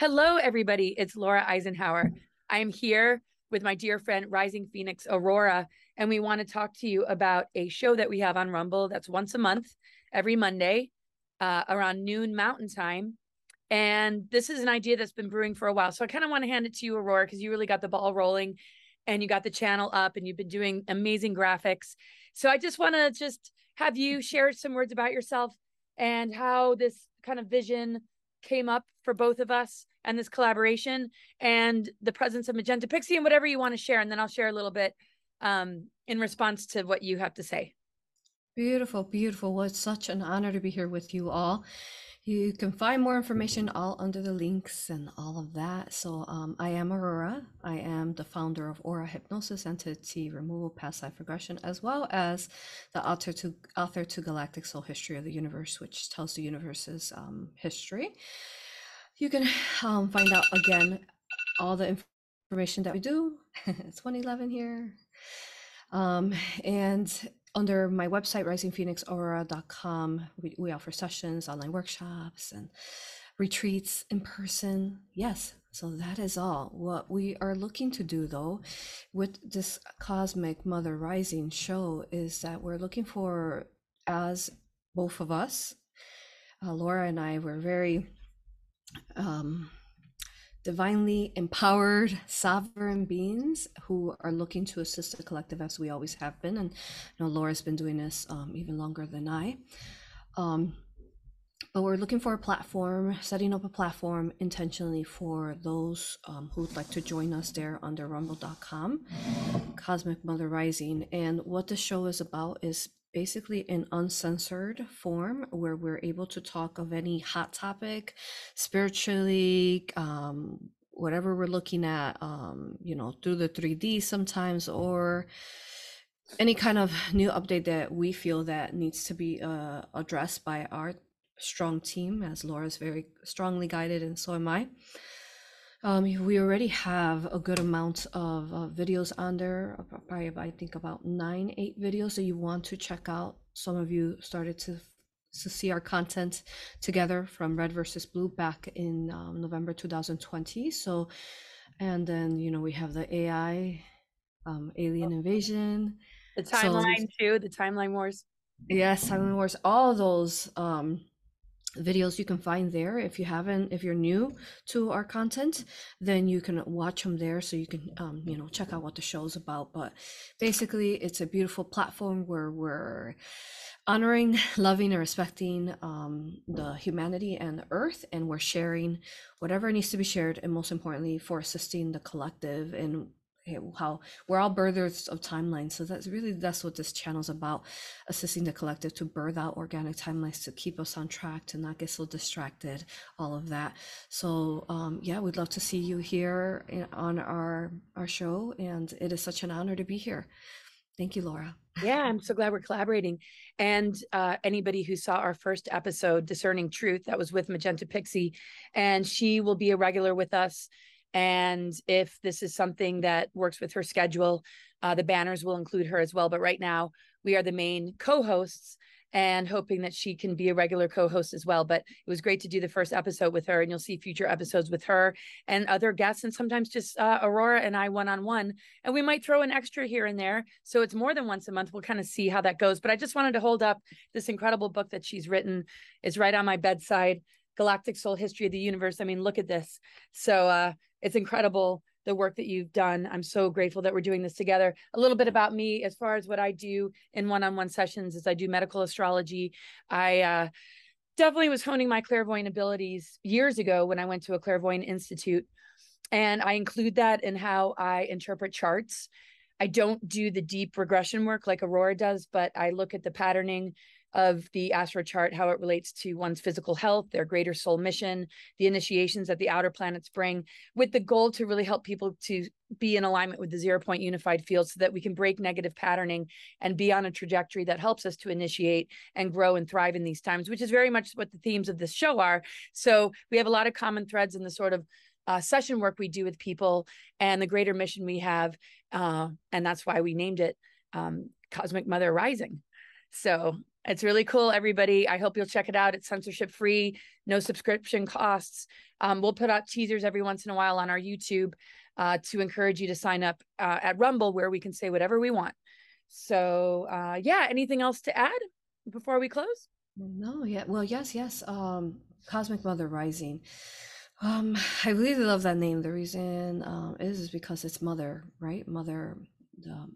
Hello, everybody. It's Laura Eisenhower. I am here with my dear friend, Rising Phoenix Aurora, and we want to talk to you about a show that we have on Rumble that's once a month, every Monday, uh, around noon Mountain Time. And this is an idea that's been brewing for a while. So I kind of want to hand it to you, Aurora, because you really got the ball rolling and you got the channel up and you've been doing amazing graphics. So I just want to just have you share some words about yourself and how this kind of vision came up for both of us and this collaboration and the presence of Magenta Pixie and whatever you want to share. And then I'll share a little bit um, in response to what you have to say. Beautiful, beautiful. Well, it's such an honor to be here with you all. You can find more information all under the links and all of that. So um, I am Aurora. I am the founder of Aura Hypnosis Entity Removal Past Life Regression, as well as the author to author to Galactic Soul History of the Universe, which tells the universe's um, history. You can um, find out again all the information that we do. it's 111 here. Um, and under my website, risingphoenixaurora.com, we, we offer sessions, online workshops, and retreats in person. Yes, so that is all. What we are looking to do, though, with this Cosmic Mother Rising show is that we're looking for, as both of us, uh, Laura and I were very um, divinely empowered sovereign beings who are looking to assist the collective as we always have been. And you know laura's been doing this um, even longer than i. Um, but we're looking for a platform setting up a platform intentionally for those um, who'd like to join us there under rumble.com cosmic mother rising. And what the show is about is basically an uncensored form where we're able to talk of any hot topic spiritually um, whatever we're looking at um, you know through the 3d sometimes or any kind of new update that we feel that needs to be uh, addressed by our strong team as laura's very strongly guided and so am i um, we already have a good amount of uh, videos on there, probably I think about nine, eight videos that you want to check out. Some of you started to to see our content together from Red versus Blue back in um, November 2020. So, and then you know we have the AI, um, alien invasion, the timeline so, too, the timeline wars. Yes, timeline wars. All those um, videos you can find there if you haven't if you're new to our content then you can watch them there so you can um, you know check out what the show's about. But basically it's a beautiful platform where we're honoring loving and respecting um, the humanity and the earth and we're sharing whatever needs to be shared and most importantly for assisting the collective and how we're all birthers of timelines so that's really that's what this channel is about assisting the collective to birth out organic timelines to keep us on track to not get so distracted all of that. So um, yeah we'd love to see you here on our our show and it is such an honor to be here. Thank you laura. Yeah i'm so glad we're collaborating. And uh, anybody who saw our first episode discerning truth that was with magenta pixie and she will be a regular with us and if this is something that works with her schedule, uh, the banners will include her as well. But right now, we are the main co hosts and hoping that she can be a regular co-host as well. But it was great to do the first episode with her and you'll see future episodes with her and other guests and sometimes just uh, aurora and i one-on-one. And we might throw an extra here and there. So it's more than once a month. We'll kind of see how that goes. But i just wanted to hold up this incredible book that she's written. Is right on my bedside galactic soul history of the universe i mean look at this so uh it's incredible the work that you've done. I'm so grateful that we're doing this together. A little bit about me as far as what I do in one-on-one sessions is I do medical astrology. I uh, definitely was honing my clairvoyant abilities years ago when I went to a clairvoyant institute. And I include that in how I interpret charts. I don't do the deep regression work like Aurora does, but I look at the patterning of the astro chart, how it relates to one's physical health, their greater soul mission, the initiations that the outer planets bring, with the goal to really help people to be in alignment with the zero point unified field so that we can break negative patterning and be on a trajectory that helps us to initiate and grow and thrive in these times, which is very much what the themes of this show are. So we have a lot of common threads in the sort of uh, session work we do with people and the greater mission we have. Uh, and that's why we named it um, Cosmic Mother Rising. So It's really cool, everybody. I hope you'll check it out. It's censorship free, no subscription costs. Um, we'll put out teasers every once in a while on our YouTube uh, to encourage you to sign up uh, at Rumble, where we can say whatever we want. So, uh, yeah, anything else to add before we close? No, yeah. Well, yes, yes. Um, Cosmic Mother Rising. Um, I really love that name. The reason um, is, is because it's mother, right? Mother, um,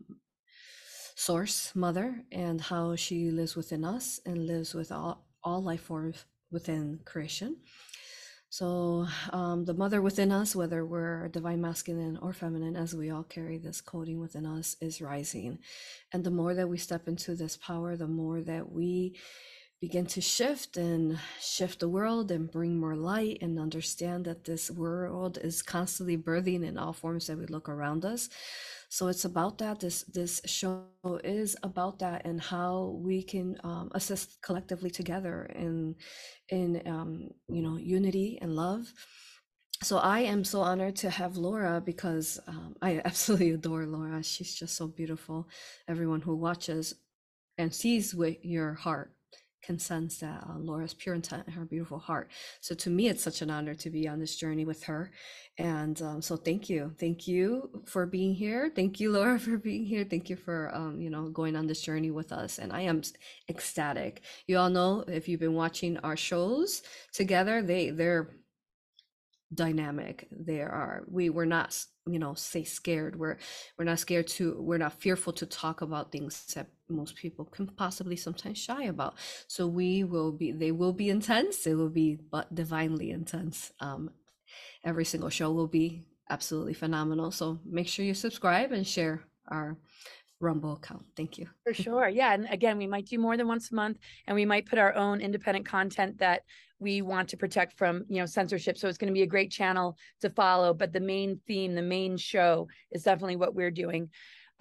source, mother, and how she lives within us and lives with all, all life forms within creation. So, um, the mother within us, whether we're divine masculine or feminine, as we all carry this coding within us, is rising. And the more that we step into this power, the more that we begin to shift and shift the world and bring more light and understand that this world is constantly birthing in all forms that we look around us. So it's about that. This this show is about that and how we can um, assist collectively together in in um, you know unity and love. So i am so honored to have laura because um, i absolutely adore laura. She's just so beautiful. Everyone who watches and sees with your heart can sense that uh, Laura's pure intent and her beautiful heart. So to me, it's such an honor to be on this journey with her. And um, so thank you. Thank you for being here. Thank you, Laura, for being here. Thank you for, um, you know, going on this journey with us. And I am ecstatic. You all know if you've been watching our shows together, they, they're dynamic there are we we're not you know say scared we're we're not scared to we're not fearful to talk about things that most people can possibly sometimes shy about so we will be they will be intense it will be but divinely intense um every single show will be absolutely phenomenal so make sure you subscribe and share our Rumble account. Thank you. For sure. Yeah. And again, we might do more than once a month and we might put our own independent content that we want to protect from, you know, censorship. So it's going to be a great channel to follow. But the main theme, the main show is definitely what we're doing.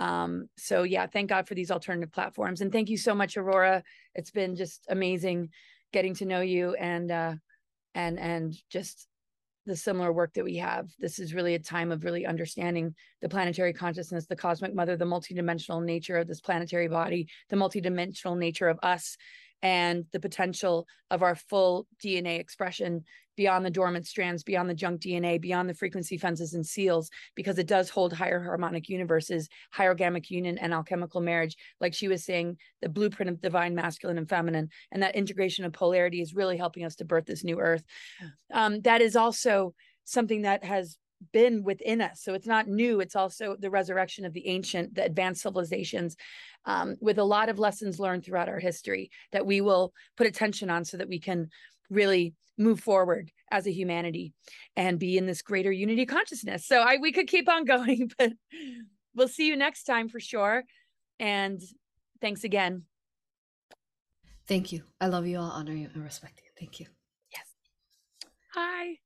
Um, so yeah, thank God for these alternative platforms. And thank you so much, Aurora. It's been just amazing getting to know you and uh and and just the similar work that we have. This is really a time of really understanding the planetary consciousness, the cosmic mother, the multidimensional nature of this planetary body, the multidimensional nature of us, and the potential of our full DNA expression beyond the dormant strands, beyond the junk DNA, beyond the frequency fences and seals, because it does hold higher harmonic universes, higher gammic union, and alchemical marriage. Like she was saying, the blueprint of divine masculine and feminine, and that integration of polarity is really helping us to birth this new earth. Um, that is also something that has been within us. So it's not new. It's also the resurrection of the ancient, the advanced civilizations, um, with a lot of lessons learned throughout our history that we will put attention on so that we can really move forward as a humanity and be in this greater unity consciousness. So I we could keep on going, but we'll see you next time for sure. And thanks again. Thank you. I love you all, honor you, and respect you. Thank you. Yes. Hi.